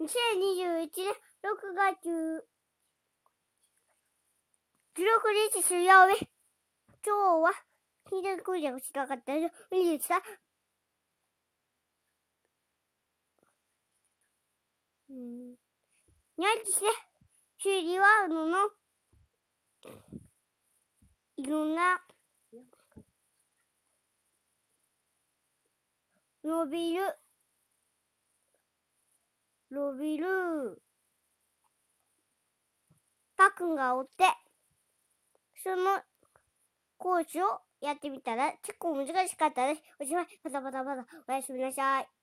2021年6月16日水曜日。今日は、ヒールクージャが近かったです。いいですか？うん。にゃんですね。修理は、あのの、いろんな、伸びる、伸びる、パックンがおって、その講師をやってみたら結構難しかったです。おしまい、パタパタパタ、おやすみなさい。